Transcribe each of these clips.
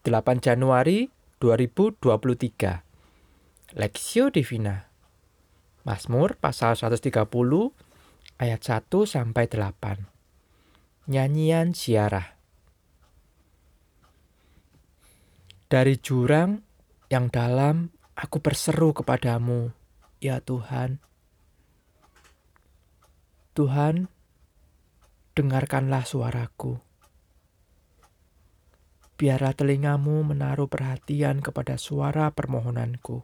8 Januari 2023 Lexio Divina. Mazmur pasal 130 ayat 1 sampai 8 Nyanyian Ziarah. Dari jurang yang dalam aku berseru kepadamu ya Tuhan. Tuhan dengarkanlah suaraku biarlah telingamu menaruh perhatian kepada suara permohonanku.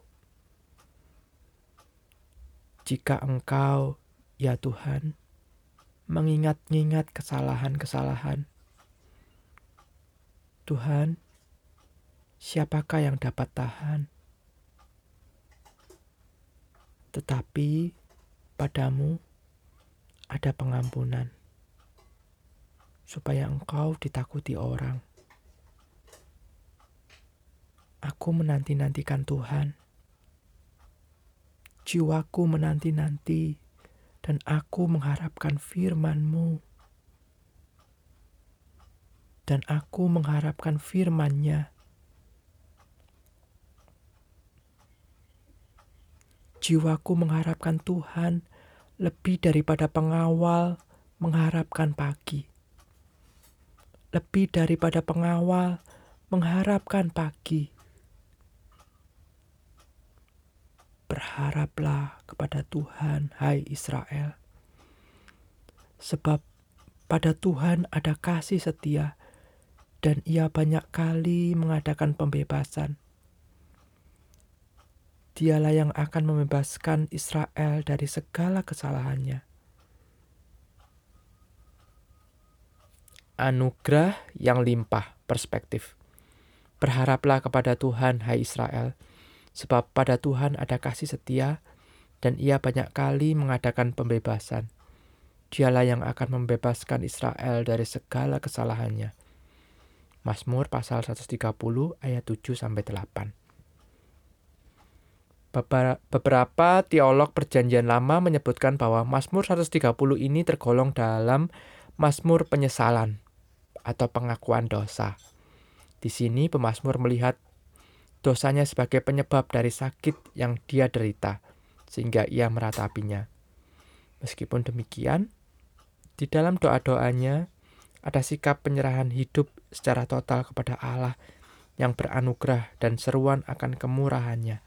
Jika engkau, ya Tuhan, mengingat-ingat kesalahan-kesalahan, Tuhan, siapakah yang dapat tahan? Tetapi padamu ada pengampunan, supaya engkau ditakuti orang. Aku menanti-nantikan Tuhan. Jiwaku menanti-nanti dan aku mengharapkan firman-Mu. Dan aku mengharapkan firman-Nya. Jiwaku mengharapkan Tuhan lebih daripada pengawal mengharapkan pagi. Lebih daripada pengawal mengharapkan pagi. Berharaplah kepada Tuhan, hai Israel, sebab pada Tuhan ada kasih setia, dan Ia banyak kali mengadakan pembebasan. Dialah yang akan membebaskan Israel dari segala kesalahannya. Anugerah yang limpah perspektif. Berharaplah kepada Tuhan, hai Israel sebab pada Tuhan ada kasih setia, dan ia banyak kali mengadakan pembebasan. Dialah yang akan membebaskan Israel dari segala kesalahannya. Mazmur pasal 130 ayat 7 sampai 8. Beberapa teolog perjanjian lama menyebutkan bahwa Mazmur 130 ini tergolong dalam Mazmur penyesalan atau pengakuan dosa. Di sini pemazmur melihat dosanya sebagai penyebab dari sakit yang dia derita, sehingga ia meratapinya. Meskipun demikian, di dalam doa-doanya ada sikap penyerahan hidup secara total kepada Allah yang beranugerah dan seruan akan kemurahannya.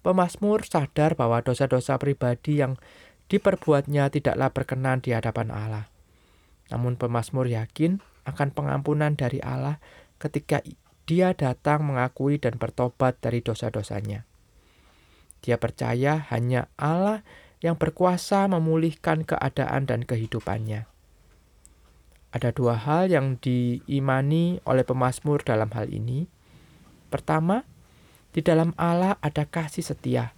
Pemasmur sadar bahwa dosa-dosa pribadi yang diperbuatnya tidaklah berkenan di hadapan Allah. Namun pemasmur yakin akan pengampunan dari Allah ketika dia datang mengakui dan bertobat dari dosa-dosanya. Dia percaya hanya Allah yang berkuasa memulihkan keadaan dan kehidupannya. Ada dua hal yang diimani oleh pemazmur dalam hal ini. Pertama, di dalam Allah ada kasih setia.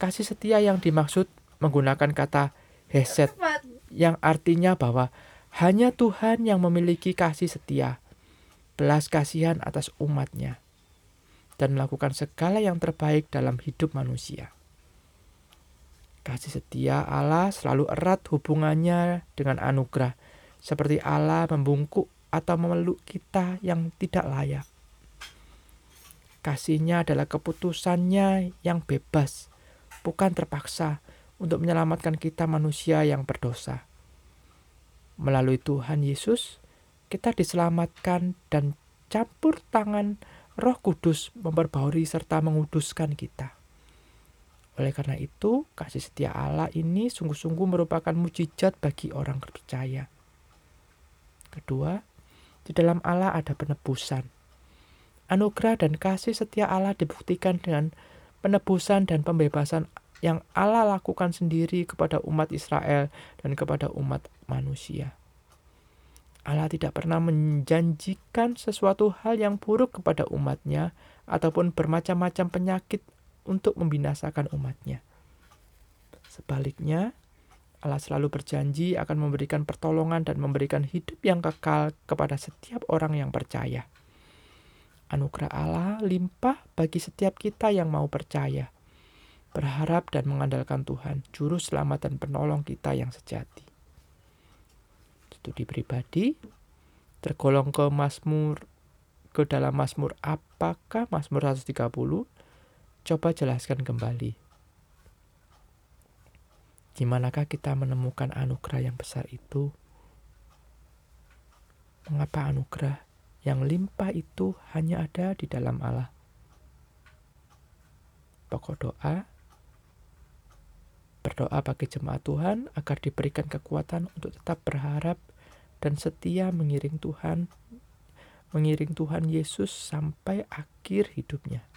Kasih setia yang dimaksud menggunakan kata heset yang artinya bahwa hanya Tuhan yang memiliki kasih setia belas kasihan atas umatnya, dan melakukan segala yang terbaik dalam hidup manusia. Kasih setia Allah selalu erat hubungannya dengan anugerah, seperti Allah membungkuk atau memeluk kita yang tidak layak. Kasihnya adalah keputusannya yang bebas, bukan terpaksa untuk menyelamatkan kita manusia yang berdosa. Melalui Tuhan Yesus, kita diselamatkan dan campur tangan Roh Kudus memperbaharui serta menguduskan kita. Oleh karena itu, kasih setia Allah ini sungguh-sungguh merupakan mujizat bagi orang percaya. Kedua, di dalam Allah ada penebusan. Anugerah dan kasih setia Allah dibuktikan dengan penebusan dan pembebasan yang Allah lakukan sendiri kepada umat Israel dan kepada umat manusia. Allah tidak pernah menjanjikan sesuatu hal yang buruk kepada umatnya ataupun bermacam-macam penyakit untuk membinasakan umatnya. Sebaliknya, Allah selalu berjanji akan memberikan pertolongan dan memberikan hidup yang kekal kepada setiap orang yang percaya. Anugerah Allah limpah bagi setiap kita yang mau percaya, berharap dan mengandalkan Tuhan, juru selamat dan penolong kita yang sejati studi pribadi tergolong ke Mazmur ke dalam Mazmur. Apakah Mazmur 130? Coba jelaskan kembali. Di manakah kita menemukan anugerah yang besar itu? Mengapa anugerah yang limpah itu hanya ada di dalam Allah? Pokok doa, berdoa bagi jemaat Tuhan agar diberikan kekuatan untuk tetap berharap dan setia mengiring Tuhan, mengiring Tuhan Yesus sampai akhir hidupnya.